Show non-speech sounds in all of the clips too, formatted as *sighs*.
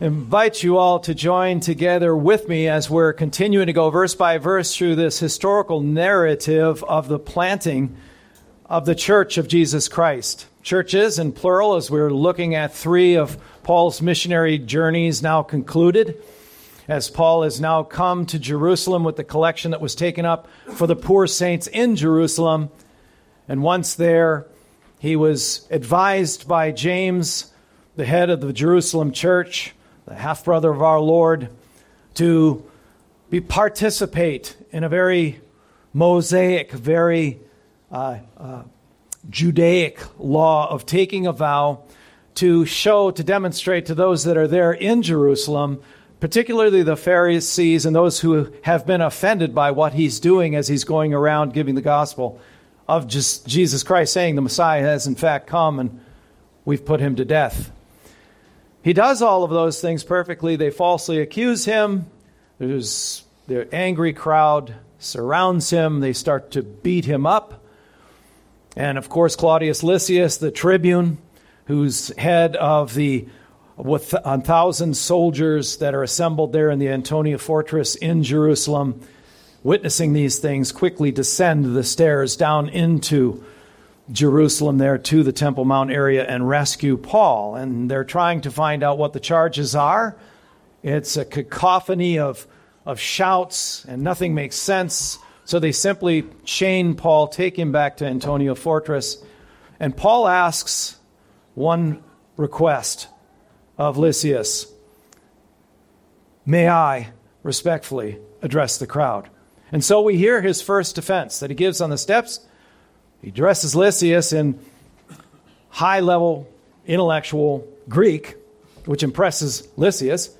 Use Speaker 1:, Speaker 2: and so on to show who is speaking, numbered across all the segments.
Speaker 1: invite you all to join together with me as we're continuing to go verse by verse through this historical narrative of the planting of the Church of Jesus Christ. Churches in plural, as we're looking at three of Paul's missionary journeys now concluded, as Paul has now come to Jerusalem with the collection that was taken up for the poor saints in Jerusalem. And once there, he was advised by James, the head of the Jerusalem church, the half brother of our Lord, to be participate in a very Mosaic, very uh, uh, Judaic law of taking a vow to show, to demonstrate to those that are there in Jerusalem, particularly the Pharisees and those who have been offended by what he's doing as he's going around giving the gospel of just Jesus Christ, saying the Messiah has in fact come and we've put him to death. He does all of those things perfectly. They falsely accuse him. There's the angry crowd surrounds him. They start to beat him up. And of course, Claudius Lysias, the tribune, who's head of the with a thousand soldiers that are assembled there in the Antonia fortress in Jerusalem, witnessing these things, quickly descend the stairs down into Jerusalem there to the Temple Mount area and rescue Paul. And they're trying to find out what the charges are. It's a cacophony of, of shouts, and nothing makes sense. So they simply chain Paul, take him back to Antonia Fortress. And Paul asks one request of Lysias May I respectfully address the crowd? And so we hear his first defense that he gives on the steps he addresses Lysias in high level intellectual Greek, which impresses Lysias,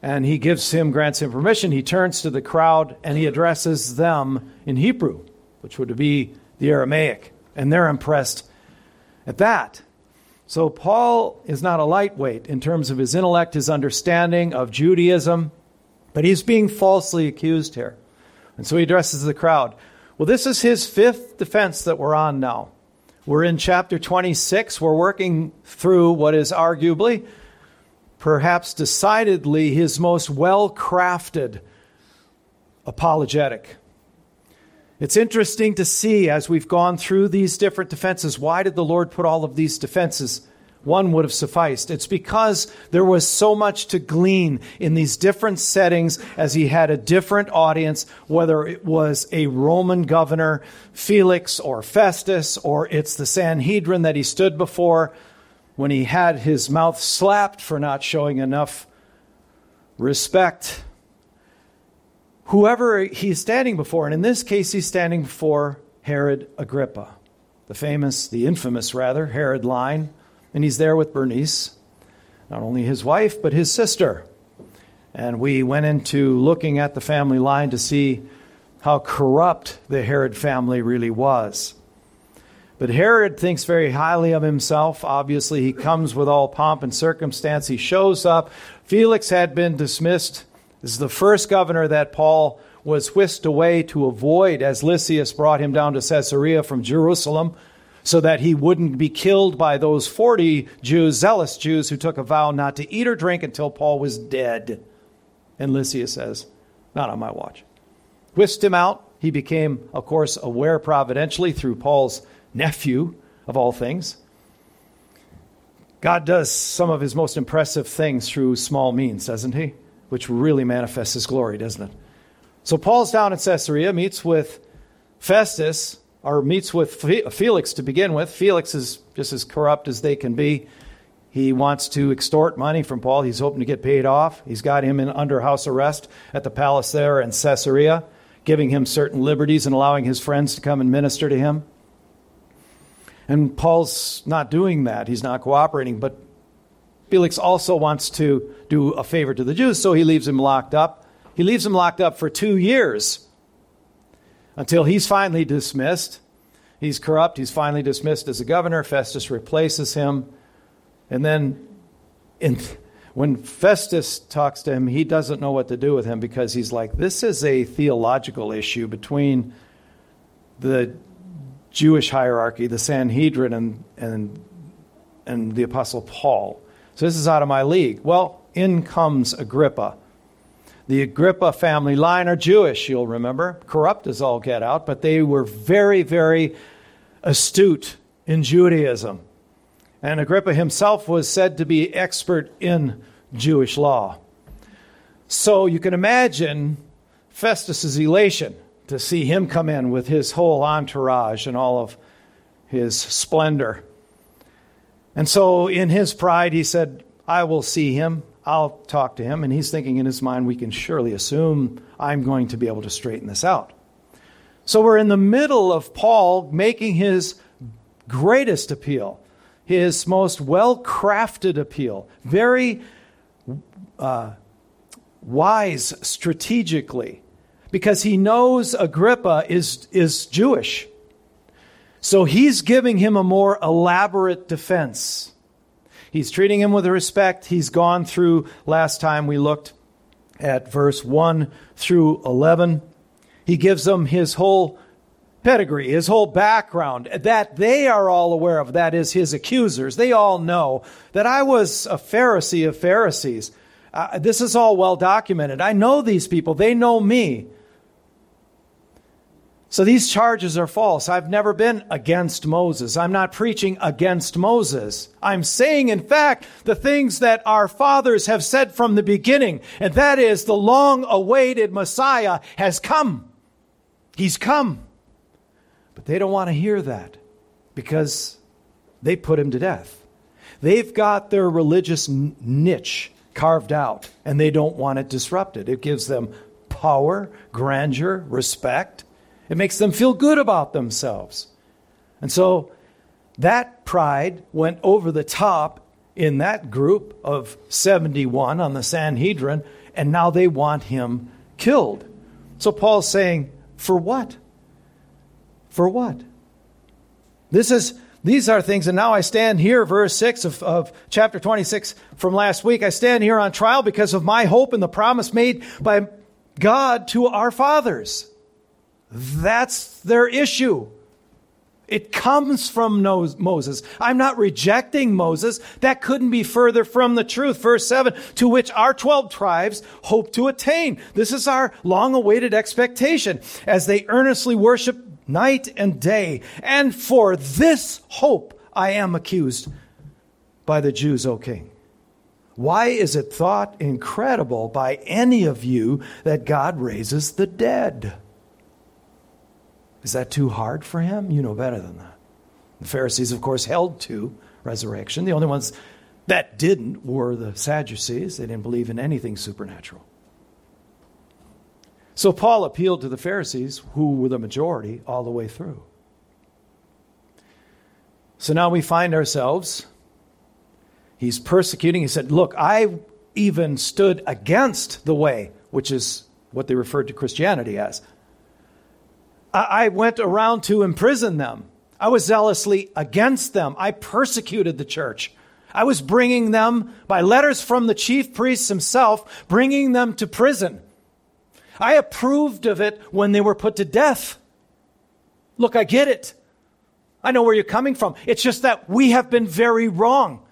Speaker 1: and he gives him, grants him permission. He turns to the crowd and he addresses them in Hebrew, which would be the Aramaic, and they're impressed at that. So Paul is not a lightweight in terms of his intellect, his understanding of Judaism, but he's being falsely accused here. And so he addresses the crowd. Well, this is his fifth defense that we're on now. We're in chapter 26. We're working through what is arguably, perhaps decidedly, his most well crafted apologetic. It's interesting to see as we've gone through these different defenses why did the Lord put all of these defenses one would have sufficed. It's because there was so much to glean in these different settings as he had a different audience, whether it was a Roman governor, Felix, or Festus, or it's the Sanhedrin that he stood before when he had his mouth slapped for not showing enough respect. Whoever he's standing before, and in this case, he's standing before Herod Agrippa, the famous, the infamous rather, Herod line and he's there with Bernice, not only his wife, but his sister. And we went into looking at the family line to see how corrupt the Herod family really was. But Herod thinks very highly of himself. Obviously, he comes with all pomp and circumstance. He shows up. Felix had been dismissed. Is the first governor that Paul was whisked away to avoid as Lysias brought him down to Caesarea from Jerusalem so that he wouldn't be killed by those 40 Jews, zealous Jews, who took a vow not to eat or drink until Paul was dead. And Lysias says, Not on my watch. Whisked him out. He became, of course, aware providentially through Paul's nephew, of all things. God does some of his most impressive things through small means, doesn't he? Which really manifests his glory, doesn't it? So Paul's down in Caesarea, meets with Festus, or meets with Felix to begin with. Felix is just as corrupt as they can be. He wants to extort money from Paul. He's hoping to get paid off. He's got him in under house arrest at the palace there in Caesarea, giving him certain liberties and allowing his friends to come and minister to him. And Paul's not doing that. He's not cooperating. But Felix also wants to do a favor to the Jews, so he leaves him locked up. He leaves him locked up for two years until he's finally dismissed. He's corrupt. He's finally dismissed as a governor. Festus replaces him. And then in, when Festus talks to him, he doesn't know what to do with him because he's like, this is a theological issue between the Jewish hierarchy, the Sanhedrin, and, and, and the Apostle Paul. So this is out of my league. Well, in comes Agrippa. The Agrippa family line are Jewish, you'll remember, corrupt as all get out, but they were very, very astute in Judaism. And Agrippa himself was said to be expert in Jewish law. So you can imagine Festus's elation to see him come in with his whole entourage and all of his splendor. And so in his pride, he said, I will see him. I'll talk to him. And he's thinking in his mind, we can surely assume I'm going to be able to straighten this out. So we're in the middle of Paul making his greatest appeal, his most well crafted appeal, very uh, wise strategically, because he knows Agrippa is, is Jewish. So he's giving him a more elaborate defense. He's treating him with respect. He's gone through, last time we looked at verse 1 through 11. He gives them his whole pedigree, his whole background that they are all aware of. That is, his accusers. They all know that I was a Pharisee of Pharisees. Uh, this is all well documented. I know these people, they know me. So these charges are false. I've never been against Moses. I'm not preaching against Moses. I'm saying, in fact, the things that our fathers have said from the beginning, and that is the long awaited Messiah has come. He's come. But they don't want to hear that because they put him to death. They've got their religious niche carved out and they don't want it disrupted. It gives them power, grandeur, respect. It makes them feel good about themselves. And so that pride went over the top in that group of 71 on the Sanhedrin, and now they want him killed. So Paul's saying, For what? For what? This is these are things, and now I stand here, verse 6 of, of chapter 26 from last week. I stand here on trial because of my hope in the promise made by God to our fathers. That's their issue. It comes from Moses. I'm not rejecting Moses. That couldn't be further from the truth. Verse 7, to which our 12 tribes hope to attain. This is our long awaited expectation as they earnestly worship night and day. And for this hope I am accused by the Jews, O king. Why is it thought incredible by any of you that God raises the dead? Is that too hard for him? You know better than that. The Pharisees, of course, held to resurrection. The only ones that didn't were the Sadducees. They didn't believe in anything supernatural. So Paul appealed to the Pharisees, who were the majority all the way through. So now we find ourselves, he's persecuting. He said, Look, I even stood against the way, which is what they referred to Christianity as. I went around to imprison them. I was zealously against them. I persecuted the church. I was bringing them, by letters from the chief priest himself, bringing them to prison. I approved of it when they were put to death. Look, I get it. I know where you're coming from. It's just that we have been very wrong.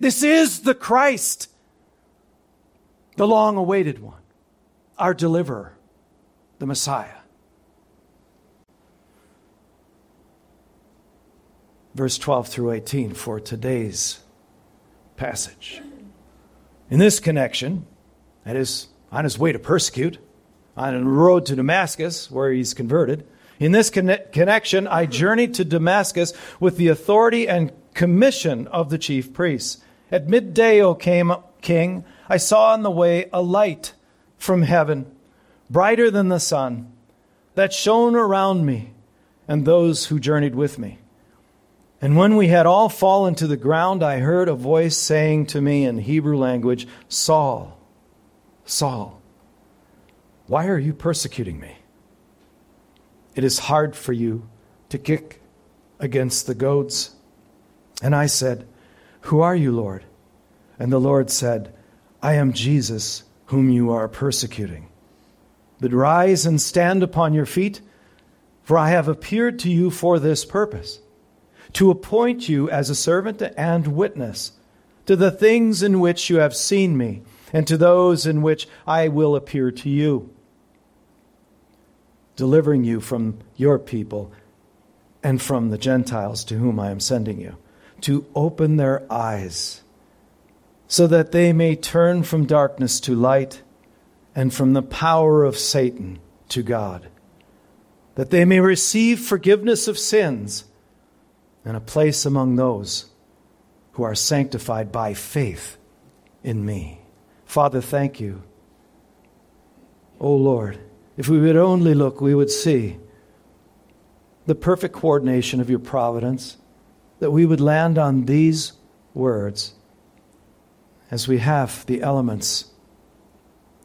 Speaker 1: This is the Christ, the long awaited one, our deliverer, the Messiah. Verse 12 through 18 for today's passage. In this connection, that is, on his way to persecute, on the road to Damascus, where he's converted, in this conne- connection, I journeyed to Damascus with the authority and commission of the chief priests. At midday, O king, I saw on the way a light from heaven, brighter than the sun, that shone around me and those who journeyed with me. And when we had all fallen to the ground, I heard a voice saying to me in Hebrew language, Saul, Saul, why are you persecuting me? It is hard for you to kick against the goads. And I said, Who are you, Lord? And the Lord said, I am Jesus, whom you are persecuting. But rise and stand upon your feet, for I have appeared to you for this purpose to appoint you as a servant and witness to the things in which you have seen me, and to those in which I will appear to you, delivering you from your people and from the Gentiles to whom I am sending you, to open their eyes, so that they may turn from darkness to light and from the power of Satan to God, that they may receive forgiveness of sins and a place among those who are sanctified by faith in me. Father, thank you. Oh Lord, if we would only look, we would see the perfect coordination of your providence, that we would land on these words as we have the elements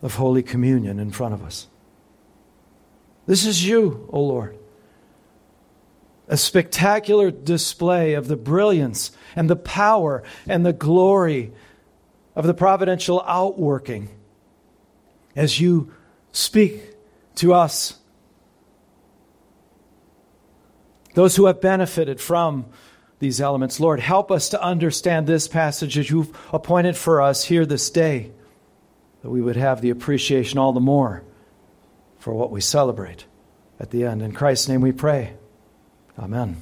Speaker 1: of Holy Communion in front of us. This is you, O oh Lord. A spectacular display of the brilliance and the power and the glory of the providential outworking as you speak to us those who have benefited from these elements. Lord, help us to understand this passage as you've appointed for us here this day, that we would have the appreciation all the more for what we celebrate at the end. In Christ's name we pray. Amen.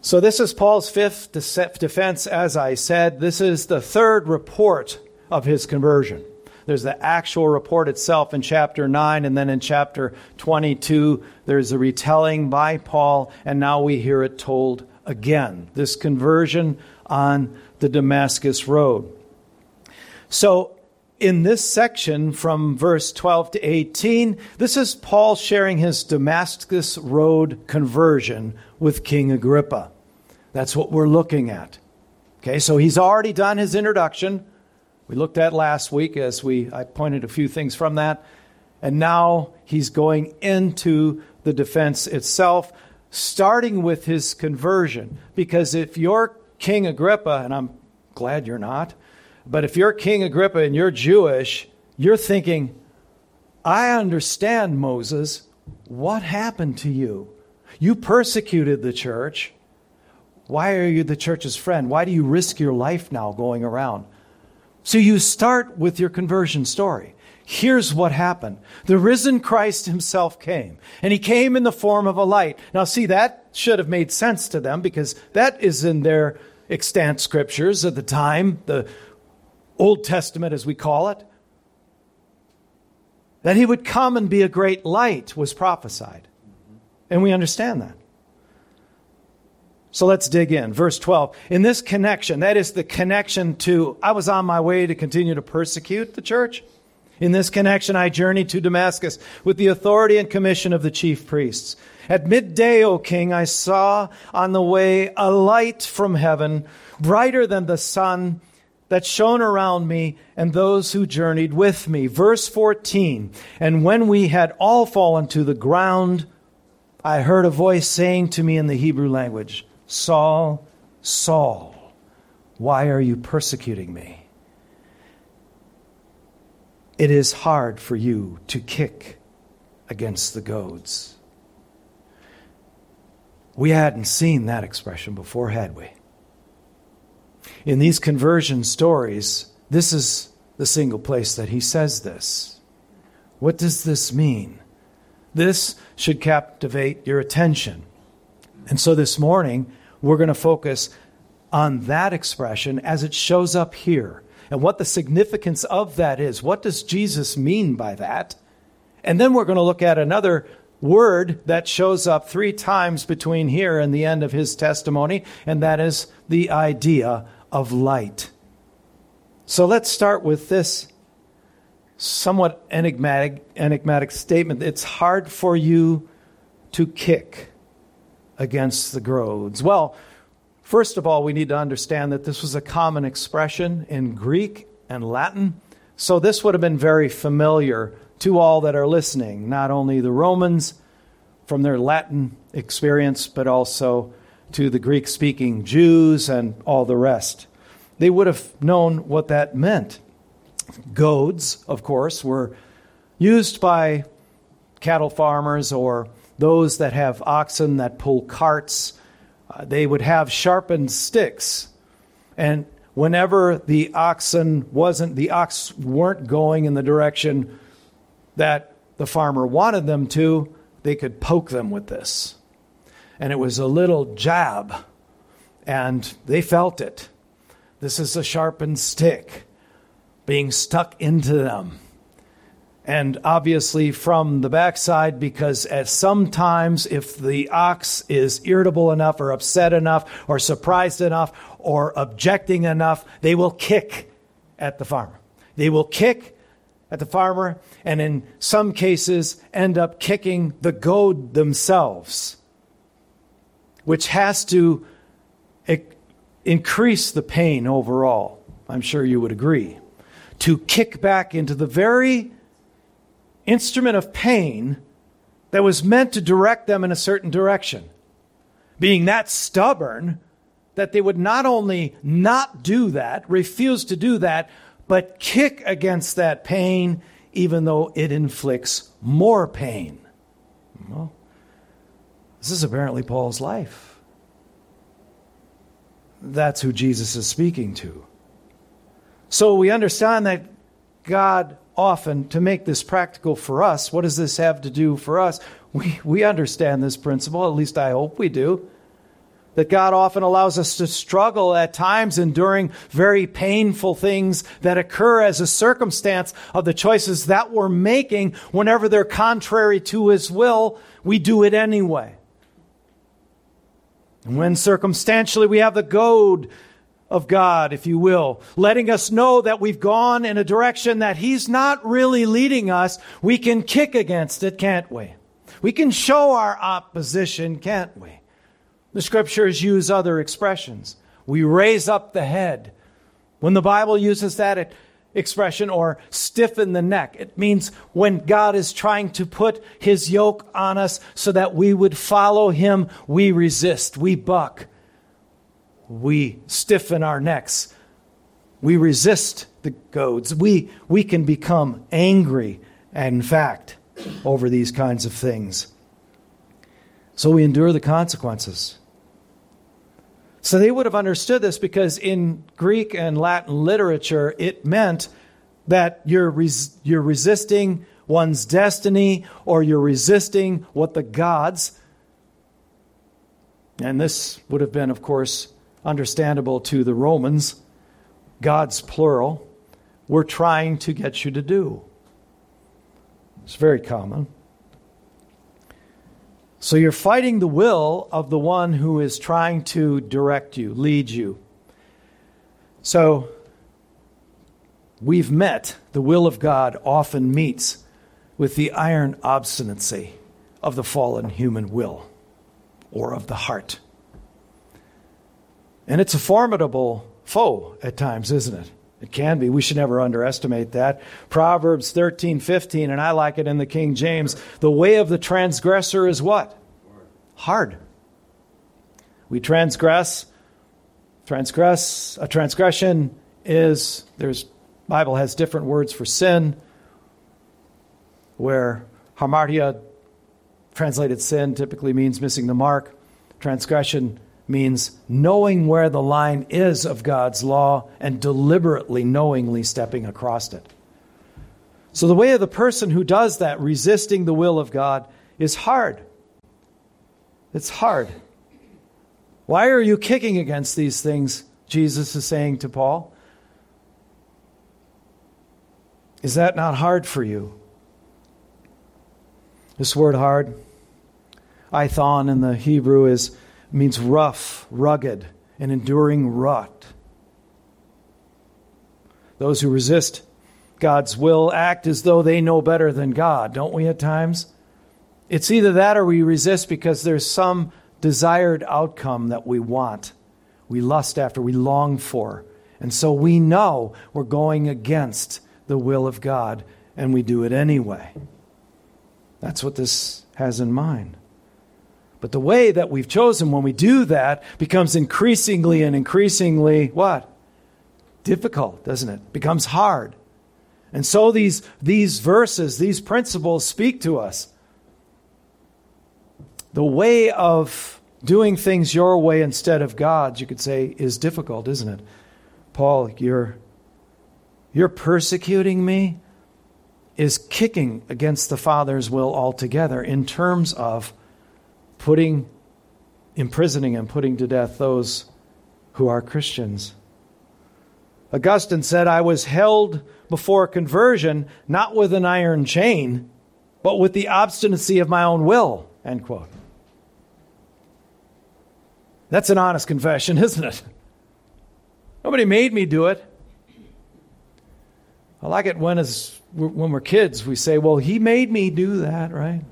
Speaker 1: So, this is Paul's fifth defense, as I said. This is the third report of his conversion. There's the actual report itself in chapter 9, and then in chapter 22, there's a retelling by Paul, and now we hear it told again. This conversion on the Damascus Road. So, in this section from verse 12 to 18, this is Paul sharing his Damascus Road conversion with King Agrippa. That's what we're looking at. Okay, so he's already done his introduction we looked at last week as we I pointed a few things from that. And now he's going into the defense itself, starting with his conversion. Because if you're King Agrippa, and I'm glad you're not, but if you're King Agrippa and you're Jewish, you're thinking, I understand, Moses, what happened to you? You persecuted the church. Why are you the church's friend? Why do you risk your life now going around? So you start with your conversion story. Here's what happened. The risen Christ himself came, and he came in the form of a light. Now, see, that should have made sense to them because that is in their extant scriptures at the time, the Old Testament as we call it. That he would come and be a great light was prophesied. And we understand that. So let's dig in. Verse 12. In this connection, that is the connection to, I was on my way to continue to persecute the church. In this connection, I journeyed to Damascus with the authority and commission of the chief priests. At midday, O king, I saw on the way a light from heaven, brighter than the sun, that shone around me and those who journeyed with me. Verse 14. And when we had all fallen to the ground, I heard a voice saying to me in the Hebrew language, Saul, Saul, why are you persecuting me? It is hard for you to kick against the goads. We hadn't seen that expression before, had we? In these conversion stories, this is the single place that he says this. What does this mean? This should captivate your attention. And so this morning, we're going to focus on that expression as it shows up here and what the significance of that is. What does Jesus mean by that? And then we're going to look at another word that shows up three times between here and the end of his testimony, and that is the idea of light. So let's start with this somewhat enigmatic, enigmatic statement. It's hard for you to kick against the goads? Well, first of all, we need to understand that this was a common expression in Greek and Latin. So this would have been very familiar to all that are listening, not only the Romans from their Latin experience, but also to the Greek speaking Jews and all the rest. They would have known what that meant. Goads, of course, were used by cattle farmers or those that have oxen that pull carts, uh, they would have sharpened sticks. And whenever the oxen wasn't the ox weren't going in the direction that the farmer wanted them to, they could poke them with this. And it was a little jab, and they felt it. This is a sharpened stick being stuck into them. And obviously from the backside, because at sometimes if the ox is irritable enough or upset enough or surprised enough or objecting enough, they will kick at the farmer. They will kick at the farmer and in some cases end up kicking the goad themselves, which has to increase the pain overall. I'm sure you would agree. To kick back into the very instrument of pain that was meant to direct them in a certain direction. Being that stubborn that they would not only not do that, refuse to do that, but kick against that pain even though it inflicts more pain. Well, this is apparently Paul's life. That's who Jesus is speaking to. So we understand that God often, to make this practical for us, what does this have to do for us? We, we understand this principle, at least I hope we do. That God often allows us to struggle at times, enduring very painful things that occur as a circumstance of the choices that we're making. Whenever they're contrary to His will, we do it anyway. And when circumstantially we have the goad of God, if you will, letting us know that we've gone in a direction that He's not really leading us, we can kick against it, can't we? We can show our opposition, can't we? The scriptures use other expressions. We raise up the head. When the Bible uses that, it expression or stiffen the neck. It means when God is trying to put his yoke on us so that we would follow him, we resist, we buck, we stiffen our necks, we resist the goads. We, we can become angry, in fact, over these kinds of things. So we endure the consequences. So they would have understood this because in Greek and Latin literature, it meant that you're, res- you're resisting one's destiny or you're resisting what the gods, and this would have been, of course, understandable to the Romans, gods plural, were trying to get you to do. It's very common. So you're fighting the will of the one who is trying to direct you, lead you. So we've met, the will of God often meets with the iron obstinacy of the fallen human will or of the heart. And it's a formidable foe at times, isn't it? It can be. We should never underestimate that. Proverbs 13, 15, and I like it in the King James. The way of the transgressor is what? Hard. We transgress. Transgress, a transgression is, there's, Bible has different words for sin, where hamartia, translated sin, typically means missing the mark. Transgression means knowing where the line is of God's law and deliberately, knowingly stepping across it. So, the way of the person who does that, resisting the will of God, is hard. It's hard. Why are you kicking against these things? Jesus is saying to Paul. Is that not hard for you? This word hard, ithon in the Hebrew is means rough, rugged, and enduring rut. Those who resist God's will act as though they know better than God, don't we at times? It's either that or we resist because there's some desired outcome that we want, we lust after, we long for. And so we know we're going against the will of God, and we do it anyway. That's what this has in mind. But the way that we've chosen when we do that becomes increasingly and increasingly what? Difficult, doesn't it? Becomes hard. And so these, these verses, these principles speak to us. The way of doing things your way instead of God's, you could say, is difficult, isn't it? Paul, you're, you're persecuting me, is kicking against the Father's will altogether in terms of putting, imprisoning and putting to death those who are Christians. Augustine said, I was held before conversion not with an iron chain, but with the obstinacy of my own will. End quote. That's an honest confession, *laughs* isn't it? Nobody made me do it. I like it when, as, when we're kids, we say, Well, he made me do that, right?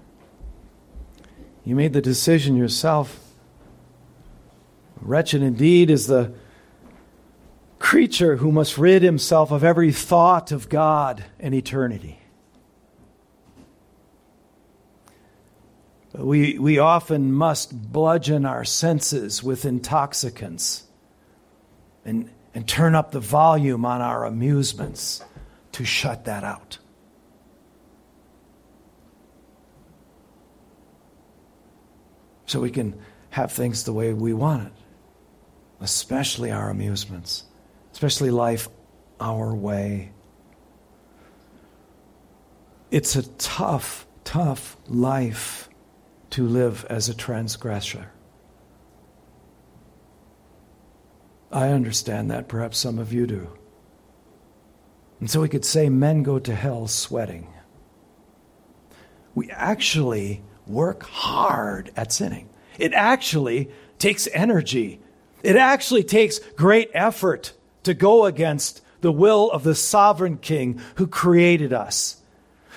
Speaker 1: You made the decision yourself. Wretched indeed is the creature who must rid himself of every thought of God and eternity. We, we often must bludgeon our senses with intoxicants and, and turn up the volume on our amusements to shut that out. So we can have things the way we want it, especially our amusements, especially life our way. It's a tough, tough life to live as a transgressor. I understand that. Perhaps some of you do. And so we could say men go to hell sweating. We actually work hard at sinning. It actually takes energy. It actually takes great effort to go against the will of the sovereign king who created us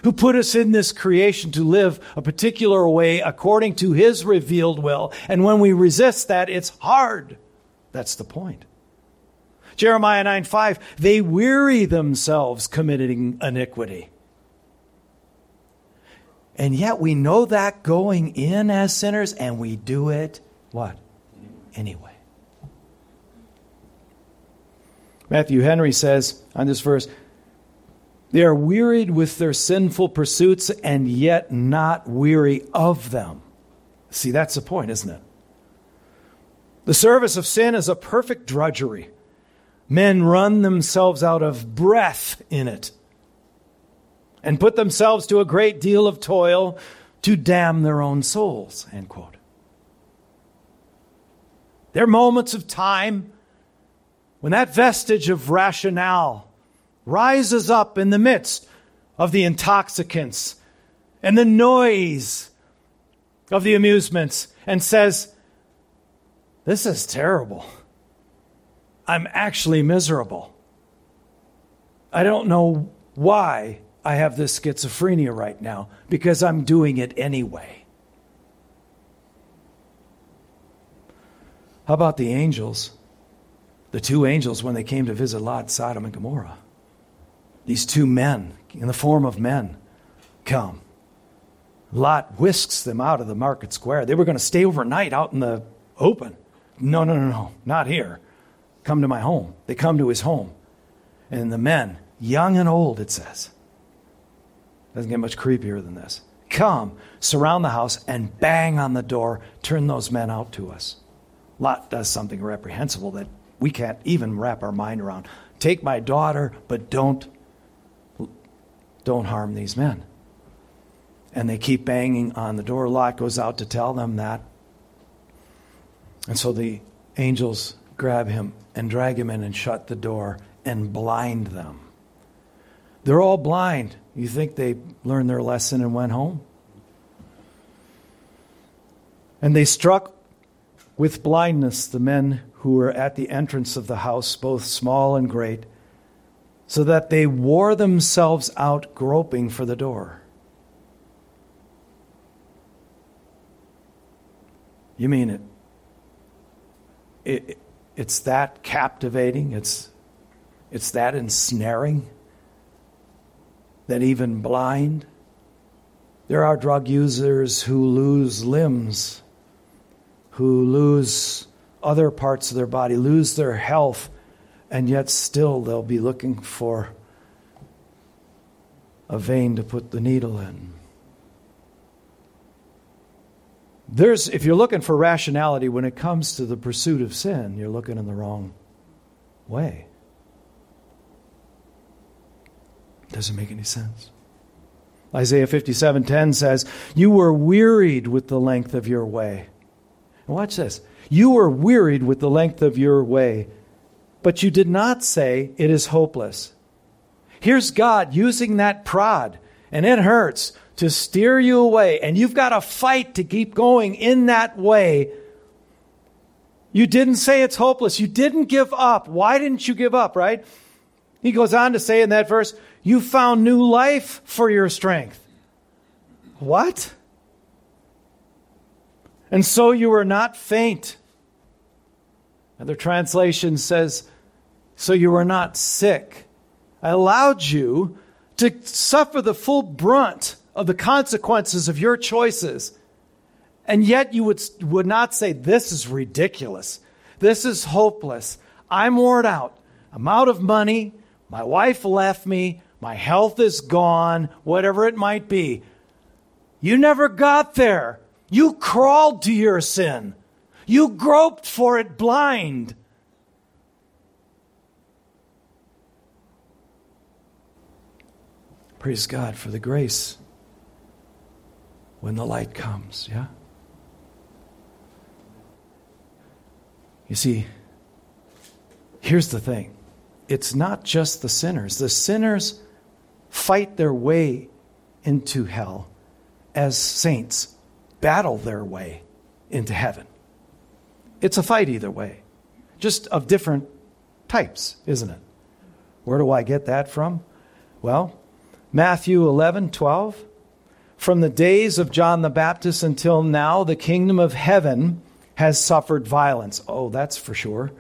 Speaker 1: who put us in this creation to live a particular way according to his revealed will. And when we resist that, it's hard. That's the point. Jeremiah 9 5, they weary themselves committing iniquity. And yet we know that going in as sinners, and we do it what? Anyway. Matthew Henry says on this verse, they are wearied with their sinful pursuits and yet not weary of them. See, that's the point, isn't it? The service of sin is a perfect drudgery. Men run themselves out of breath in it and put themselves to a great deal of toil to damn their own souls. End quote. There are moments of time when that vestige of rationale rises up in the midst of the intoxicants and the noise of the amusements and says, This is terrible. I'm actually miserable. I don't know why I have this schizophrenia right now because I'm doing it anyway. How about the angels? The two angels when they came to visit Lot, Sodom, and Gomorrah these two men, in the form of men, come. Lot whisks them out of the market square. They were going to stay overnight out in the open. No, no, no, no, not here. Come to my home. They come to his home. And the men, young and old, it says, doesn't get much creepier than this, come, surround the house, and bang on the door, turn those men out to us. Lot does something reprehensible that we can't even wrap our mind around. Take my daughter, but don't don't harm these men. And they keep banging on the door. Lot goes out to tell them that. And so the angels grab him and drag him in and shut the door and blind them. They're all blind. You think they learned their lesson and went home? And they struck with blindness the men who were at the entrance of the house, both small and great so that they wore themselves out groping for the door. You mean it? it it's that captivating, it's, it's that ensnaring, that even blind. There are drug users who lose limbs, who lose other parts of their body, lose their health and yet still they'll be looking for a vein to put the needle in. There's, if you're looking for rationality when it comes to the pursuit of sin, you're looking in the wrong way. Doesn't make any sense. Isaiah 57:10 says, "You were wearied with the length of your way." And watch this. You were wearied with the length of your way, but you did not say it is hopeless. Here's God using that prod, and it hurts to steer you away, and you've got to fight to keep going in that way. You didn't say it's hopeless. You didn't give up. Why didn't you give up, right? He goes on to say in that verse, You found new life for your strength. What? And so you were not faint. Another translation says, So you were not sick. I allowed you to suffer the full brunt of the consequences of your choices. And yet you would, would not say, This is ridiculous. This is hopeless. I'm worn out. I'm out of money. My wife left me. My health is gone. Whatever it might be. You never got there. You crawled to your sin. You groped for it blind. Praise God for the grace when the light comes, yeah? You see, here's the thing it's not just the sinners. The sinners fight their way into hell as saints battle their way into heaven. It's a fight either way, just of different types, isn't it? Where do I get that from? Well, Matthew 11, 12. From the days of John the Baptist until now, the kingdom of heaven has suffered violence. Oh, that's for sure.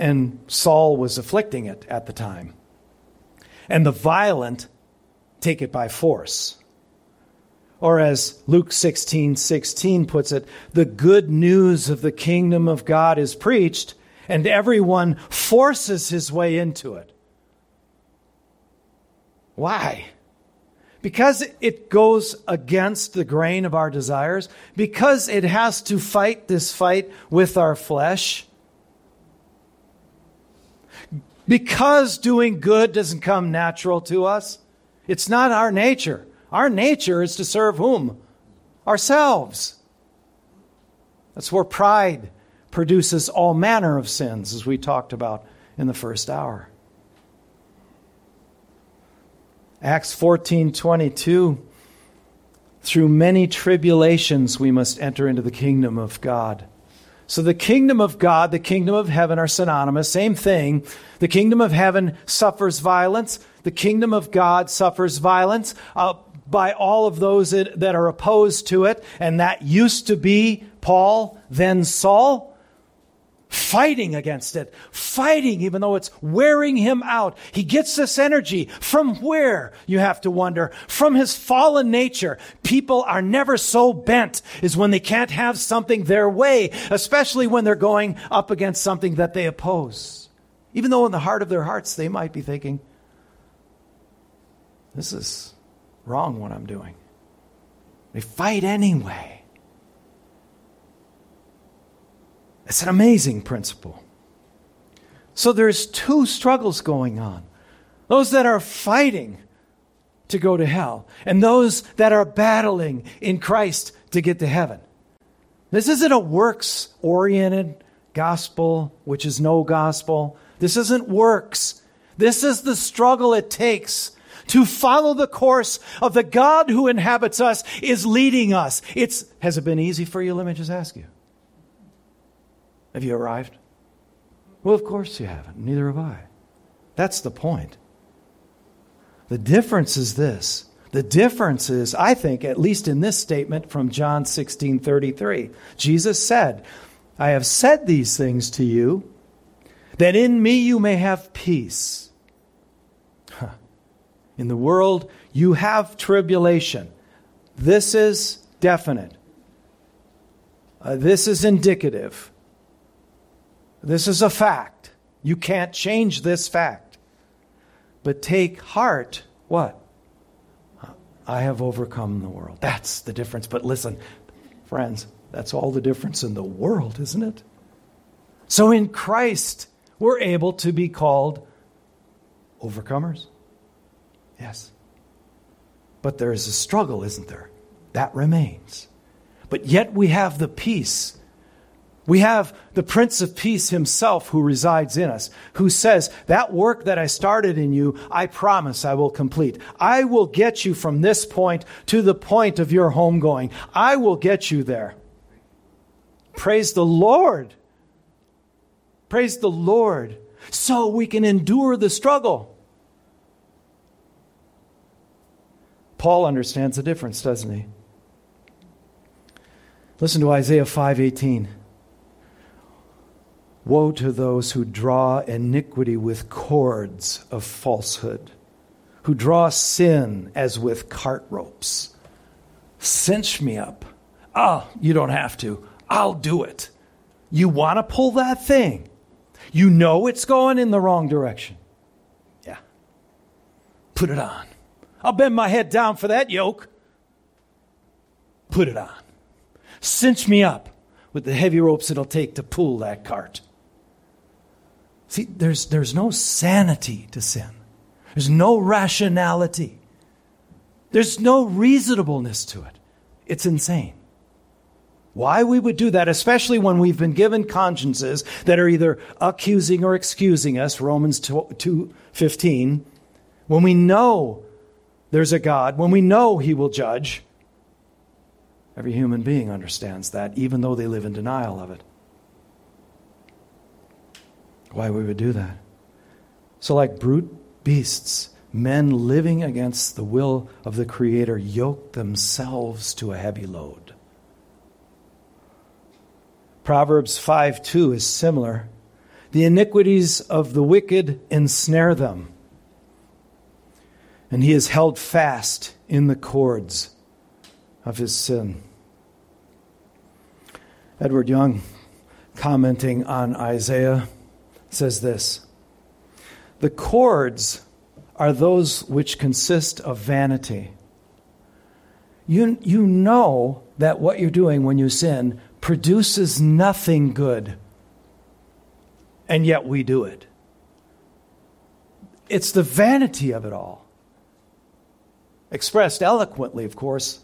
Speaker 1: And Saul was afflicting it at the time. And the violent take it by force. Or as Luke 16 16 puts it, the good news of the kingdom of God is preached, and everyone forces his way into it. Why? Because it goes against the grain of our desires, because it has to fight this fight with our flesh, because doing good doesn't come natural to us. It's not our nature. Our nature is to serve whom? Ourselves. That's where pride produces all manner of sins, as we talked about in the first hour. Acts 14 22. Through many tribulations, we must enter into the kingdom of God. So, the kingdom of God, the kingdom of heaven are synonymous, same thing. The kingdom of heaven suffers violence, the kingdom of God suffers violence. Uh, by all of those that are opposed to it. And that used to be Paul, then Saul. Fighting against it, fighting even though it's wearing him out. He gets this energy from where, you have to wonder? From his fallen nature. People are never so bent as when they can't have something their way, especially when they're going up against something that they oppose. Even though in the heart of their hearts they might be thinking, this is wrong what I'm doing. They fight anyway. It's an amazing principle. So there's two struggles going on. Those that are fighting to go to hell and those that are battling in Christ to get to heaven. This isn't a works oriented gospel, which is no gospel. This isn't works. This is the struggle it takes to follow the course of the God who inhabits us is leading us. It's, has it been easy for you? Let me just ask you. Have you arrived? Well, of course you haven't. Neither have I. That's the point. The difference is this. The difference is, I think, at least in this statement from John 16 33, Jesus said, I have said these things to you, that in me you may have peace. *laughs* In the world, you have tribulation. This is definite. Uh, this is indicative. This is a fact. You can't change this fact. But take heart, what? I have overcome the world. That's the difference. But listen, friends, that's all the difference in the world, isn't it? So in Christ, we're able to be called overcomers. Yes. But there is a struggle, isn't there? That remains. But yet we have the peace. We have the Prince of Peace himself who resides in us, who says, That work that I started in you, I promise I will complete. I will get you from this point to the point of your homegoing. I will get you there. Praise the Lord. Praise the Lord. So we can endure the struggle. Paul understands the difference, doesn't he? Listen to Isaiah 5:18. Woe to those who draw iniquity with cords of falsehood, who draw sin as with cart ropes. Cinch me up. Oh, you don't have to. I'll do it. You want to pull that thing. You know it's going in the wrong direction. Yeah. Put it on. I'll bend my head down for that yoke. Put it on. Cinch me up with the heavy ropes it'll take to pull that cart. See, there's, there's no sanity to sin, there's no rationality, there's no reasonableness to it. It's insane. Why we would do that, especially when we've been given consciences that are either accusing or excusing us, Romans 2 15, when we know there's a God, when we know He will judge, every human being understands that, even though they live in denial of it. Why we would do that. So, like brute beasts, men living against the will of the Creator yoke themselves to a heavy load. Proverbs 5 2 is similar. The iniquities of the wicked ensnare them and he is held fast in the cords of his sin. Edward Young, commenting on Isaiah, says this The cords are those which consist of vanity. You, you know that what you're doing when you sin produces nothing good, and yet we do it. It's the vanity of it all expressed eloquently, of course,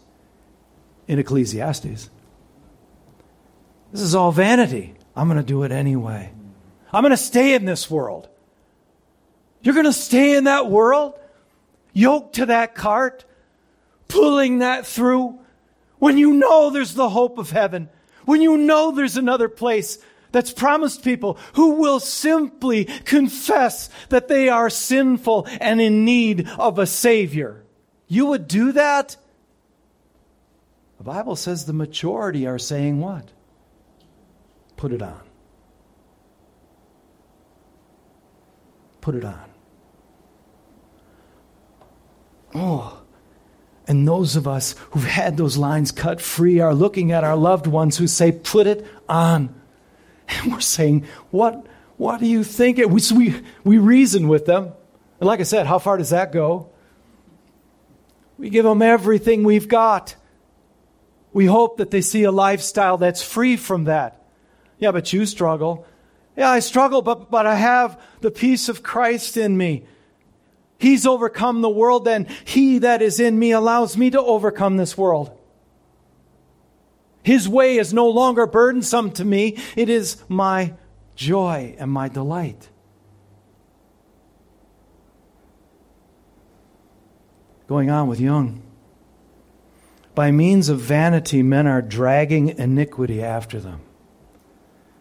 Speaker 1: in Ecclesiastes. This is all vanity. I'm going to do it anyway. I'm going to stay in this world. You're going to stay in that world, yoked to that cart, pulling that through, when you know there's the hope of heaven, when you know there's another place that's promised people who will simply confess that they are sinful and in need of a Savior. You would do that? The Bible says the majority are saying what? Put it on. Put it on. Oh, and those of us who've had those lines cut free are looking at our loved ones who say, Put it on. And we're saying, What, what do you think? We, we, we reason with them. And like I said, how far does that go? We give them everything we've got. We hope that they see a lifestyle that's free from that. Yeah, but you struggle. Yeah, I struggle, but, but I have the peace of Christ in me. He's overcome the world, and He that is in me allows me to overcome this world. His way is no longer burdensome to me, it is my joy and my delight. going on with Young. By means of vanity, men are dragging iniquity after them.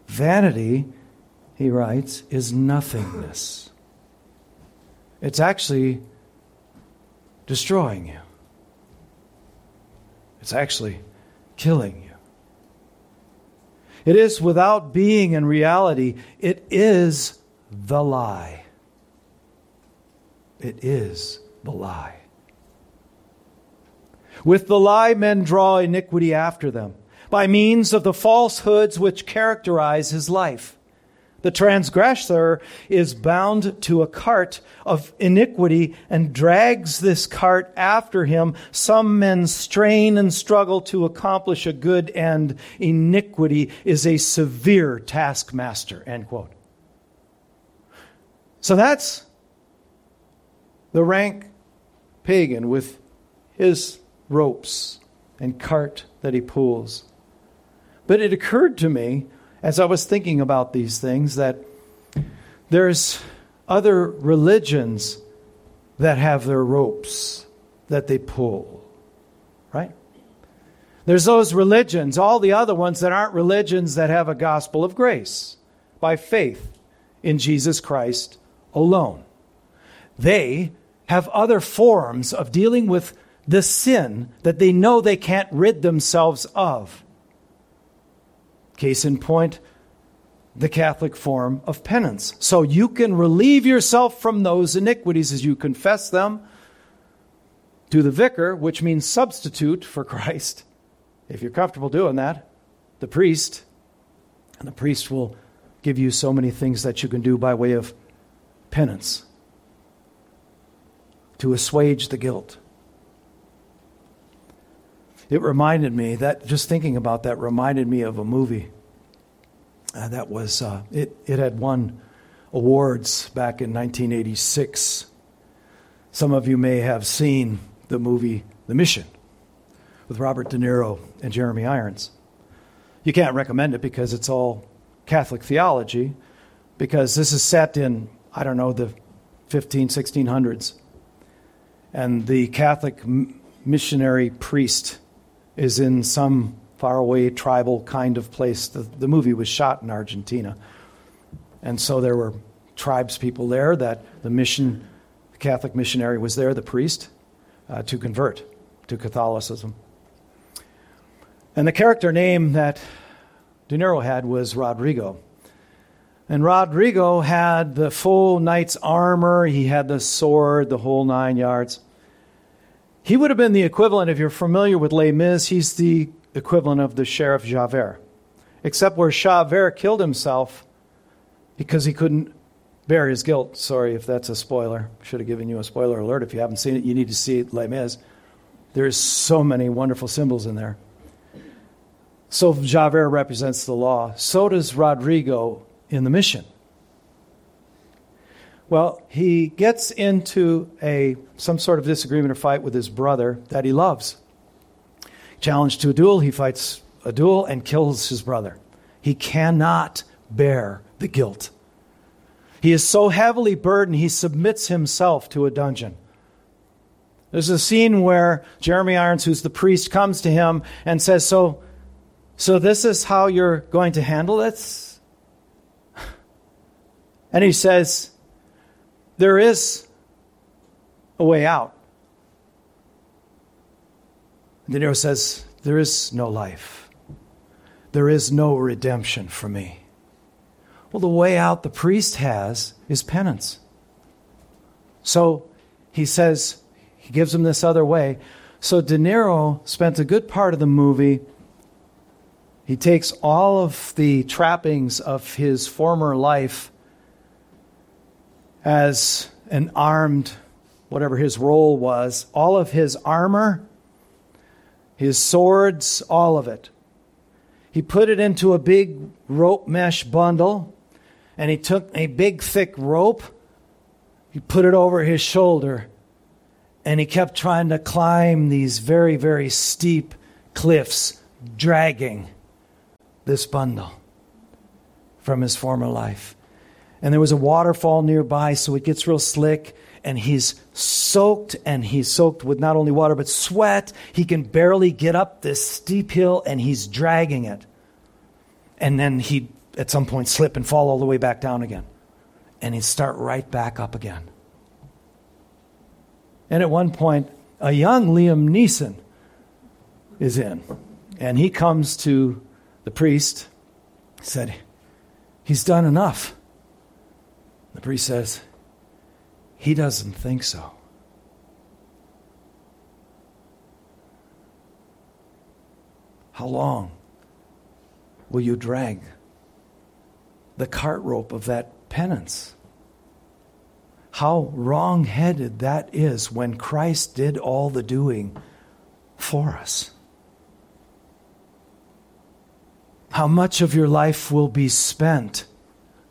Speaker 1: Vanity, he writes, is nothingness. It's actually destroying you, it's actually killing you. It is without being in reality, it is the lie. It is the lie. With the lie, men draw iniquity after them by means of the falsehoods which characterize his life. The transgressor is bound to a cart of iniquity and drags this cart after him. Some men strain and struggle to accomplish a good end. Iniquity is a severe taskmaster. End quote. So that's the rank pagan with his ropes and cart that he pulls. But it occurred to me as I was thinking about these things that there's other religions that have their ropes that they pull, right? There's those religions, all the other ones that aren't religions that have a gospel of grace by faith in Jesus Christ alone. They have other forms of dealing with the sin that they know they can't rid themselves of. Case in point, the Catholic form of penance. So you can relieve yourself from those iniquities as you confess them to the vicar, which means substitute for Christ, if you're comfortable doing that, the priest, and the priest will give you so many things that you can do by way of penance to assuage the guilt. It reminded me that just thinking about that reminded me of a movie uh, that was uh, it. It had won awards back in 1986. Some of you may have seen the movie The Mission with Robert De Niro and Jeremy Irons. You can't recommend it because it's all Catholic theology, because this is set in, I don't know, the 15, 1600s. And the Catholic missionary priest is in some faraway tribal kind of place. The, the movie was shot in Argentina. And so there were tribes people there that the mission, the Catholic missionary was there, the priest, uh, to convert to Catholicism. And the character name that De Niro had was Rodrigo. And Rodrigo had the full knight's armor, he had the sword, the whole nine yards. He would have been the equivalent, if you're familiar with Les Mis, he's the equivalent of the sheriff Javert. Except where Javert killed himself because he couldn't bear his guilt. Sorry if that's a spoiler. Should have given you a spoiler alert. If you haven't seen it, you need to see Les Mis. There's so many wonderful symbols in there. So Javert represents the law. So does Rodrigo in the mission. Well, he gets into a some sort of disagreement or fight with his brother that he loves. Challenged to a duel, he fights a duel and kills his brother. He cannot bear the guilt. He is so heavily burdened, he submits himself to a dungeon. There's a scene where Jeremy Irons, who's the priest, comes to him and says, So so, this is how you're going to handle this? *sighs* And he says, There is a way out. De Niro says, There is no life. There is no redemption for me. Well, the way out the priest has is penance. So he says, he gives him this other way. So De Niro spent a good part of the movie he takes all of the trappings of his former life as an armed, whatever his role was, all of his armor, his swords, all of it. He put it into a big rope mesh bundle, and he took a big thick rope, he put it over his shoulder, and he kept trying to climb these very, very steep cliffs, dragging this bundle from his former life. And there was a waterfall nearby, so it gets real slick, and he's soaked, and he's soaked with not only water, but sweat. He can barely get up this steep hill, and he's dragging it. And then he'd, at some point, slip and fall all the way back down again. And he'd start right back up again. And at one point, a young Liam Neeson is in, and he comes to the priest said, He's done enough. The priest says, He doesn't think so. How long will you drag the cart rope of that penance? How wrong headed that is when Christ did all the doing for us. how much of your life will be spent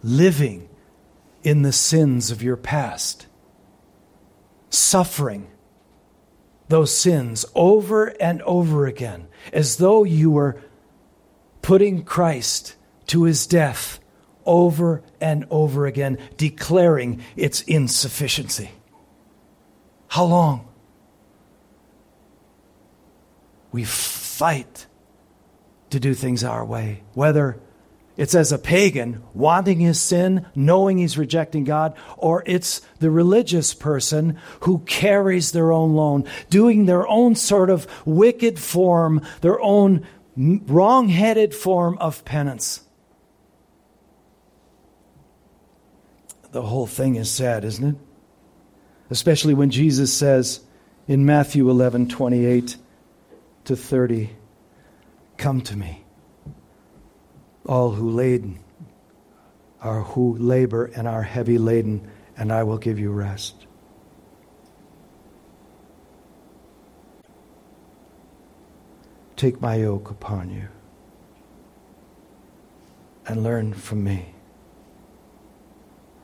Speaker 1: living in the sins of your past, suffering those sins over and over again, as though you were putting Christ to his death over and over again, declaring its insufficiency. How long? We fight to do things our way, whether it's as a pagan wanting his sin, knowing he's rejecting God, or it's the religious person who carries their own load, doing their own sort of wicked form, their own wrong headed form of penance. The whole thing is sad, isn't it? Especially when Jesus says in Matthew 11 28 to 30, Come to me all who laden are who labor and are heavy laden, and I will give you rest. Take my yoke upon you and learn from me,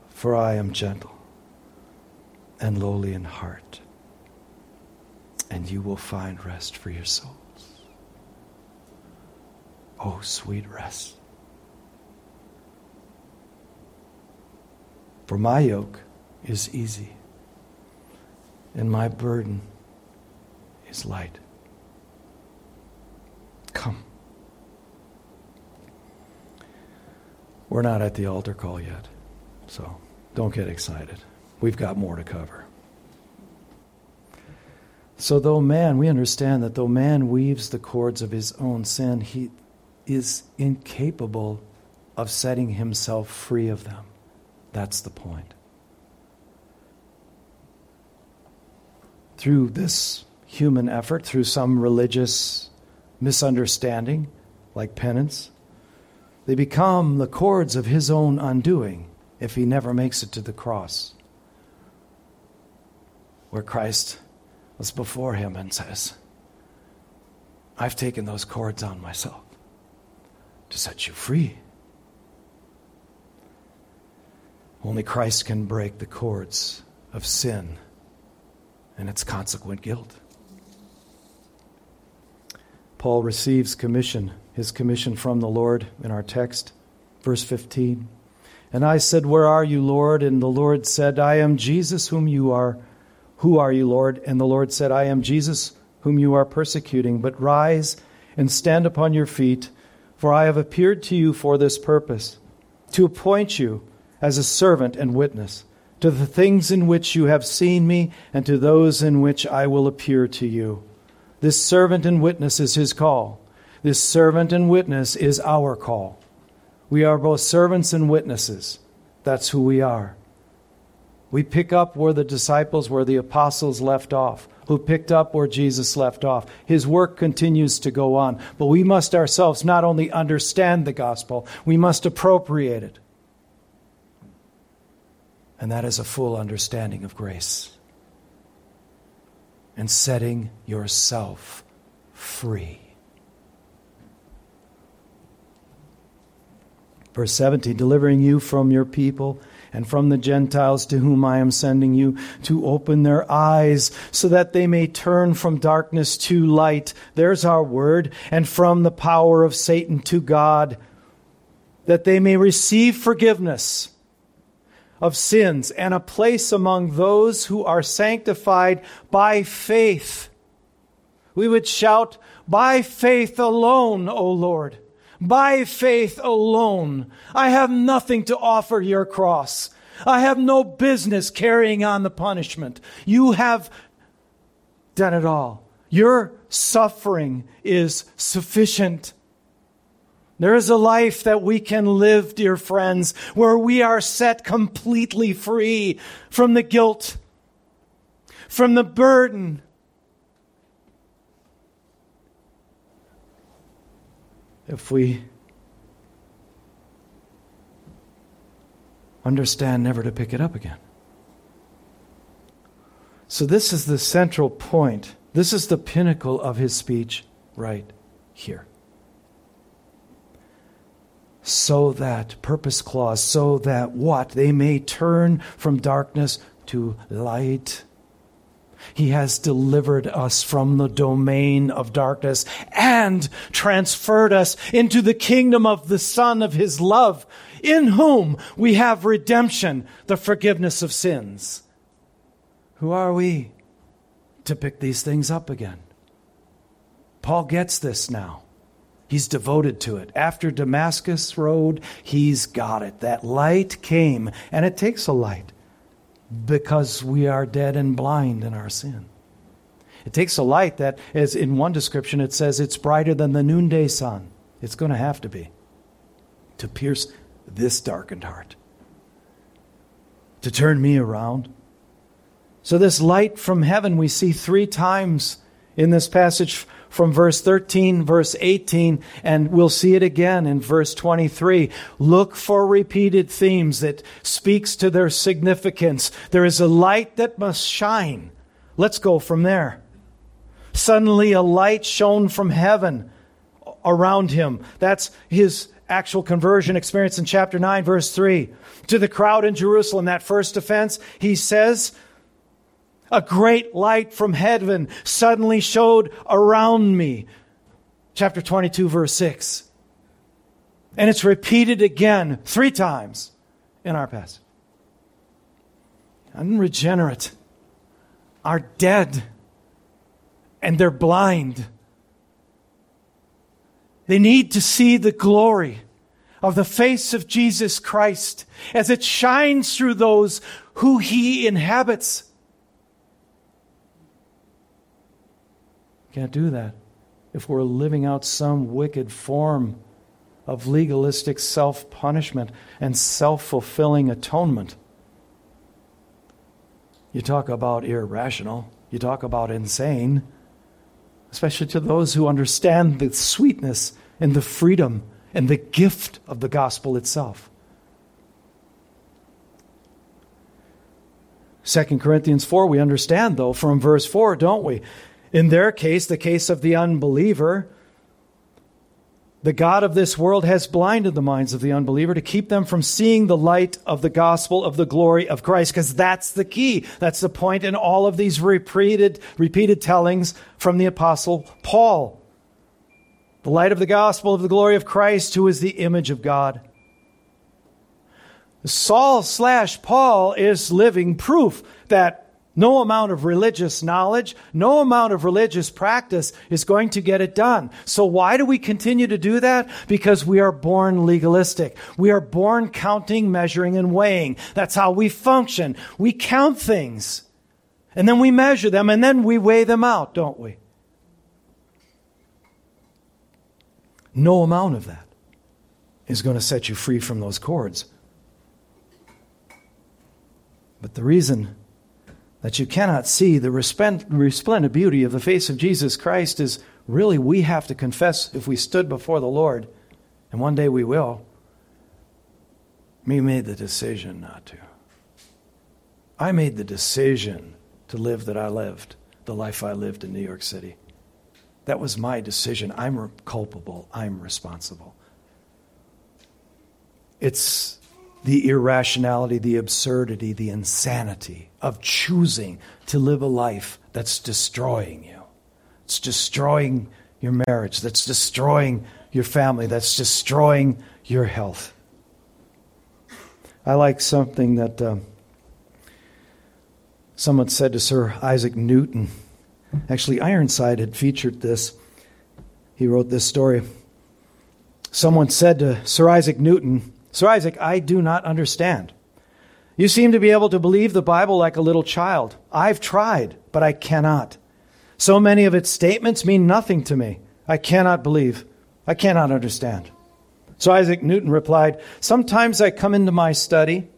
Speaker 1: for I am gentle and lowly in heart, and you will find rest for your souls. Oh, sweet rest. For my yoke is easy, and my burden is light. Come. We're not at the altar call yet, so don't get excited. We've got more to cover. So, though man, we understand that though man weaves the cords of his own sin, he is incapable of setting himself free of them. That's the point. Through this human effort, through some religious misunderstanding, like penance, they become the cords of his own undoing if he never makes it to the cross, where Christ was before him and says, I've taken those cords on myself to set you free. Only Christ can break the cords of sin and its consequent guilt. Paul receives commission, his commission from the Lord in our text, verse 15. And I said, Where are you, Lord? And the Lord said, I am Jesus whom you are. Who are you, Lord? And the Lord said, I am Jesus whom you are persecuting. But rise and stand upon your feet, for I have appeared to you for this purpose, to appoint you as a servant and witness to the things in which you have seen me and to those in which I will appear to you. This servant and witness is his call. This servant and witness is our call. We are both servants and witnesses. That's who we are. We pick up where the disciples, where the apostles left off, who picked up where Jesus left off. His work continues to go on. But we must ourselves not only understand the gospel, we must appropriate it and that is a full understanding of grace and setting yourself free. Verse 17 delivering you from your people and from the Gentiles to whom I am sending you to open their eyes so that they may turn from darkness to light. There's our word. And from the power of Satan to God, that they may receive forgiveness of sins and a place among those who are sanctified by faith. We would shout, By faith alone, O Lord. By faith alone. I have nothing to offer your cross. I have no business carrying on the punishment. You have done it all. Your suffering is sufficient. There is a life that we can live, dear friends, where we are set completely free from the guilt, from the burden. If we understand never to pick it up again. So, this is the central point. This is the pinnacle of his speech right here so that, purpose clause, so that what? They may turn from darkness to light. He has delivered us from the domain of darkness and transferred us into the kingdom of the Son of His love, in whom we have redemption, the forgiveness of sins. Who are we to pick these things up again? Paul gets this now. He's devoted to it. After Damascus Road, he's got it. That light came, and it takes a light because we are dead and blind in our sin. It takes a light that, as in one description, it says it's brighter than the noonday sun. It's going to have to be to pierce this darkened heart, to turn me around. So, this light from heaven we see three times in this passage from verse 13, verse 18, and we'll see it again in verse 23. Look for repeated themes that speaks to their significance. There is a light that must shine. Let's go from there. Suddenly a light shone from heaven around him. That's his actual conversion experience in chapter 9, verse 3. To the crowd in Jerusalem, that first offense, he says, a great light from heaven suddenly showed around me. Chapter 22, verse 6. And it's repeated again three times in our passage. Unregenerate are dead and they're blind. They need to see the glory of the face of Jesus Christ as it shines through those who he inhabits. Can't do that if we're living out some wicked form of legalistic self punishment and self fulfilling atonement. You talk about irrational, you talk about insane, especially to those who understand the sweetness and the freedom and the gift of the gospel itself. 2 Corinthians 4, we understand, though, from verse 4, don't we? In their case, the case of the unbeliever, the God of this world has blinded the minds of the unbeliever to keep them from seeing the light of the gospel of the glory of Christ, because that's the key. That's the point in all of these repeated, repeated tellings from the apostle Paul. The light of the gospel of the glory of Christ, who is the image of God. Saul slash Paul is living proof that no amount of religious knowledge, no amount of religious practice is going to get it done. So why do we continue to do that? Because we are born legalistic. We are born counting, measuring, and weighing. That's how we function. We count things. And then we measure them and then we weigh them out, don't we? No amount of that is going to set you free from those cords. But the reason that you cannot see the resplendent beauty of the face of Jesus Christ is really we have to confess if we stood before the Lord, and one day we will. We made the decision not to. I made the decision to live that I lived, the life I lived in New York City. That was my decision. I'm culpable. I'm responsible. It's the irrationality, the absurdity, the insanity of choosing to live a life that's destroying you. It's destroying your marriage, that's destroying your family, that's destroying your health. I like something that um, someone said to Sir Isaac Newton. Actually, Ironside had featured this. He wrote this story. Someone said to Sir Isaac Newton, Sir Isaac, I do not understand. You seem to be able to believe the Bible like a little child. I've tried, but I cannot. So many of its statements mean nothing to me. I cannot believe. I cannot understand. So Isaac Newton replied, Sometimes I come into my study,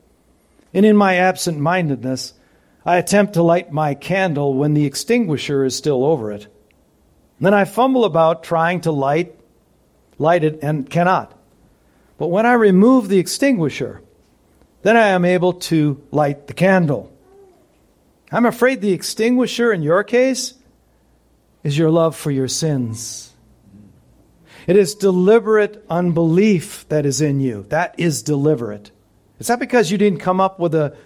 Speaker 1: and in my absent mindedness, I attempt to light my candle when the extinguisher is still over it. Then I fumble about trying to light, light it and cannot. But when I remove the extinguisher, then I am able to light the candle. I'm afraid the extinguisher in your case is your love for your sins. It is deliberate unbelief that is in you. That is deliberate. It's not because you didn't come up with a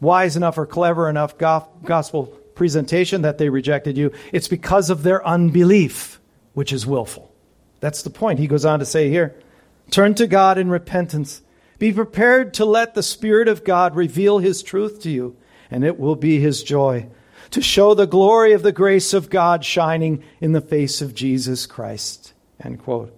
Speaker 1: wise enough or clever enough gospel presentation that they rejected you. It's because of their unbelief, which is willful. That's the point. He goes on to say here Turn to God in repentance. Be prepared to let the Spirit of God reveal His truth to you, and it will be His joy to show the glory of the grace of God shining in the face of Jesus Christ. End quote.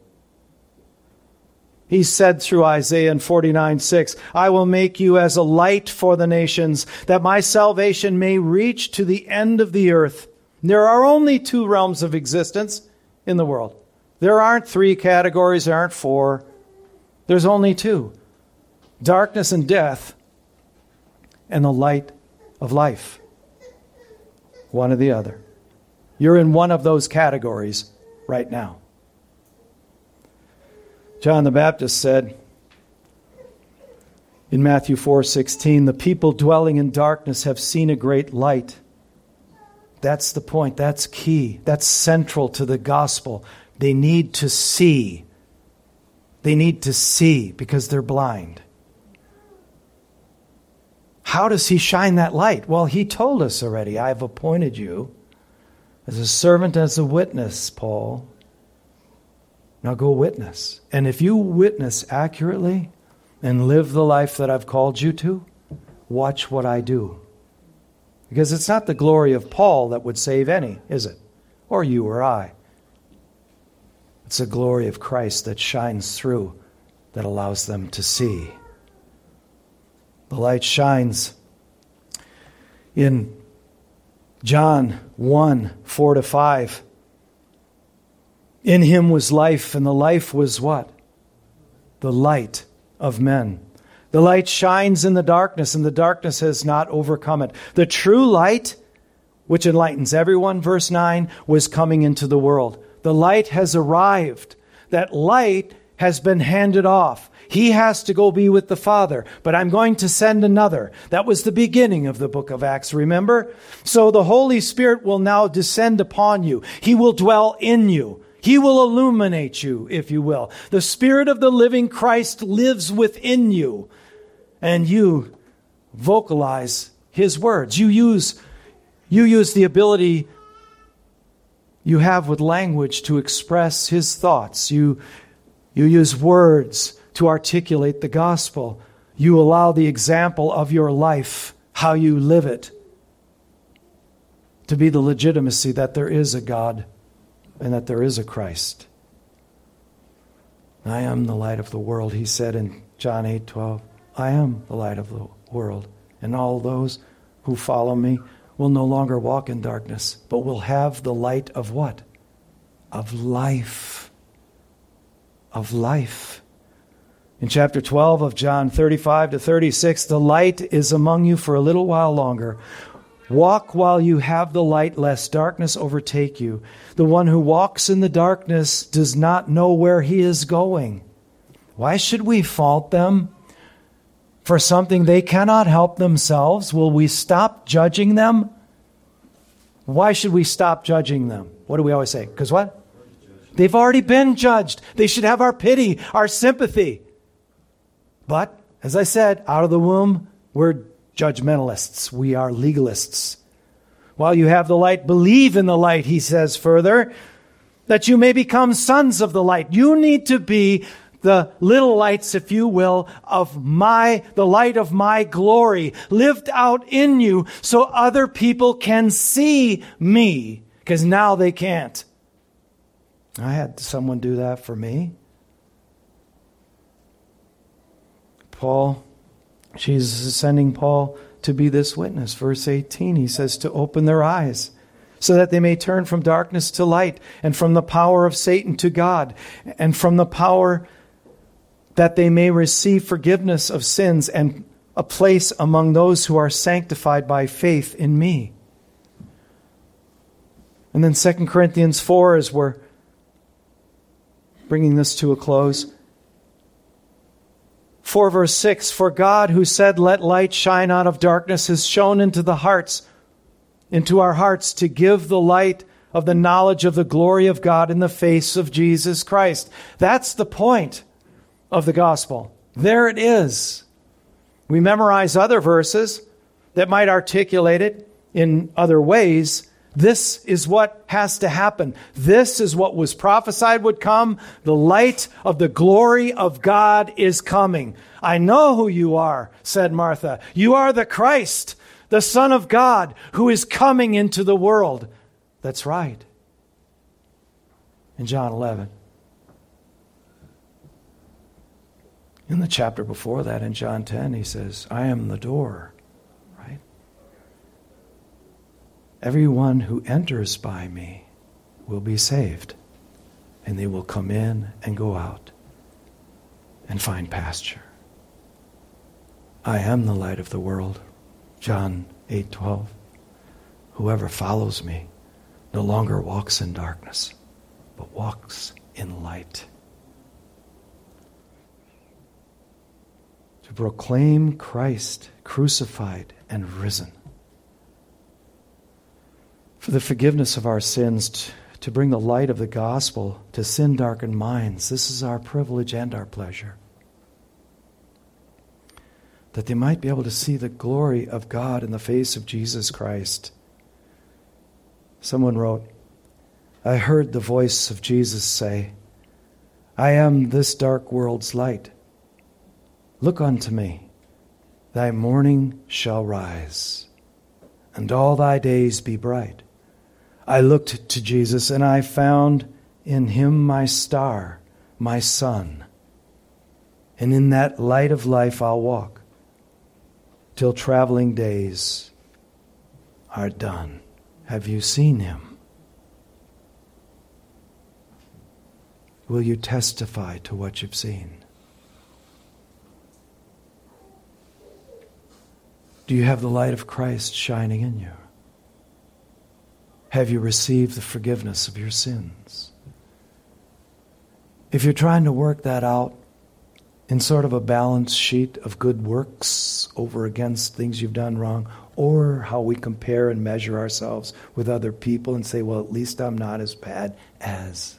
Speaker 1: He said through Isaiah in 49 6, I will make you as a light for the nations, that my salvation may reach to the end of the earth. There are only two realms of existence in the world. There aren't three categories, there aren't four. There's only two darkness and death, and the light of life. One or the other. You're in one of those categories right now. John the Baptist said in Matthew 4:16, "The people dwelling in darkness have seen a great light." That's the point. That's key. That's central to the gospel. They need to see. They need to see because they're blind. How does he shine that light? Well, he told us already, I've appointed you as a servant, as a witness, Paul, now go witness. And if you witness accurately and live the life that I've called you to, watch what I do. Because it's not the glory of Paul that would save any, is it? Or you or I. It's the glory of Christ that shines through that allows them to see. The light shines in John 1 4 to 5. In him was life, and the life was what? The light of men. The light shines in the darkness, and the darkness has not overcome it. The true light, which enlightens everyone, verse 9, was coming into the world. The light has arrived. That light has been handed off. He has to go be with the Father, but I'm going to send another. That was the beginning of the book of Acts, remember? So the Holy Spirit will now descend upon you. He will dwell in you. He will illuminate you, if you will. The Spirit of the living Christ lives within you, and you vocalize His words. You use, you use the ability you have with language to express His thoughts. You, you use words to articulate the gospel. You allow the example of your life, how you live it, to be the legitimacy that there is a God and that there is a Christ. I am the light of the world, he said in John 8 12. I am the light of the world, and all those who follow me will no longer walk in darkness, but will have the light of what? Of life. Of life. In chapter 12 of John 35 to 36, the light is among you for a little while longer. Walk while you have the light, lest darkness overtake you. The one who walks in the darkness does not know where he is going. Why should we fault them for something they cannot help themselves? Will we stop judging them? Why should we stop judging them? What do we always say? Because what? They've already been judged. They should have our pity, our sympathy. But, as I said, out of the womb, we're judgmentalists, we are legalists. While you have the light, believe in the light, he says further, that you may become sons of the light. You need to be the little lights, if you will, of my, the light of my glory lived out in you so other people can see me because now they can't. I had someone do that for me. Paul is sending Paul to be this witness. Verse 18, he says, to open their eyes so that they may turn from darkness to light and from the power of Satan to God and from the power that they may receive forgiveness of sins and a place among those who are sanctified by faith in me. And then 2 Corinthians 4, as we're bringing this to a close, 4 verse 6 For God, who said, Let light shine out of darkness, has shone into the hearts, into our hearts, to give the light of the knowledge of the glory of God in the face of Jesus Christ. That's the point of the gospel. There it is. We memorize other verses that might articulate it. in other ways, this is what has to happen. This is what was prophesied would come. The light of the glory of God is coming. I know who you are, said Martha. You are the Christ, the Son of God, who is coming into the world. That's right. In John 11. In the chapter before that, in John 10, he says, I am the door, right? Everyone who enters by me will be saved, and they will come in and go out and find pasture. I am the light of the world. John 8:12. Whoever follows me no longer walks in darkness, but walks in light. To proclaim Christ crucified and risen. For the forgiveness of our sins, to bring the light of the gospel to sin darkened minds. This is our privilege and our pleasure that they might be able to see the glory of God in the face of Jesus Christ. Someone wrote, I heard the voice of Jesus say, I am this dark world's light. Look unto me, thy morning shall rise, and all thy days be bright. I looked to Jesus, and I found in him my star, my sun. And in that light of life I'll walk till traveling days are done. Have you seen him? Will you testify to what you've seen? Do you have the light of Christ shining in you? Have you received the forgiveness of your sins? If you're trying to work that out, in sort of a balance sheet of good works over against things you've done wrong, or how we compare and measure ourselves with other people and say, well, at least I'm not as bad as.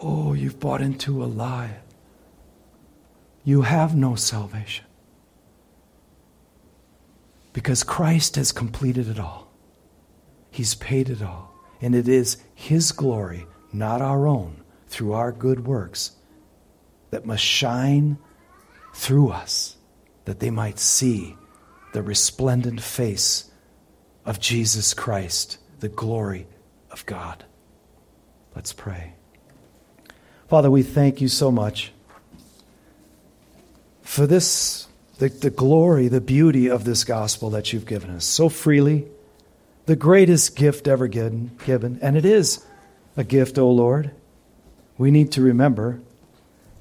Speaker 1: Oh, you've bought into a lie. You have no salvation. Because Christ has completed it all. He's paid it all. And it is His glory, not our own, through our good works that must shine through us that they might see the resplendent face of Jesus Christ, the glory of God. Let's pray. Father, we thank you so much for this, the, the glory, the beauty of this gospel that you've given us so freely, the greatest gift ever given, given. And it is a gift, O Lord. We need to remember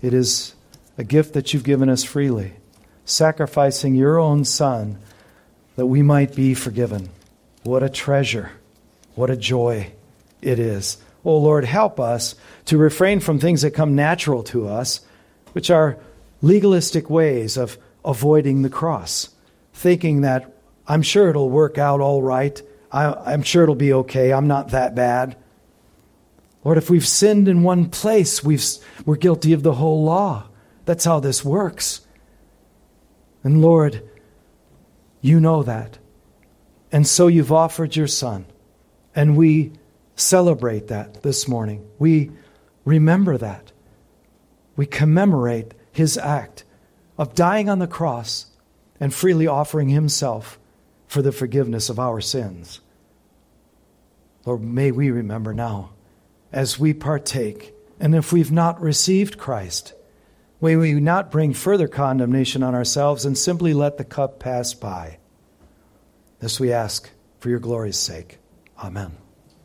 Speaker 1: it is a gift that you've given us freely, sacrificing your own Son that we might be forgiven. What a treasure. What a joy it is. Oh Lord, help us to refrain from things that come natural to us, which are legalistic ways of avoiding the cross, thinking that I'm sure it'll work out all right. I, am sure it'll be okay. I'm not that bad. Lord, if we've sinned in one place, we've, we're guilty of the whole law. That's how this works. And Lord, you know that. And so you've offered your Son. And we celebrate that this morning. We remember that. We commemorate his act of dying on the cross and freely offering himself for the forgiveness of our sins. Lord, may we remember now as we partake. And if we've not received Christ, may we not bring further condemnation on ourselves and simply let the cup pass by. This we ask for your glory's sake. Amen.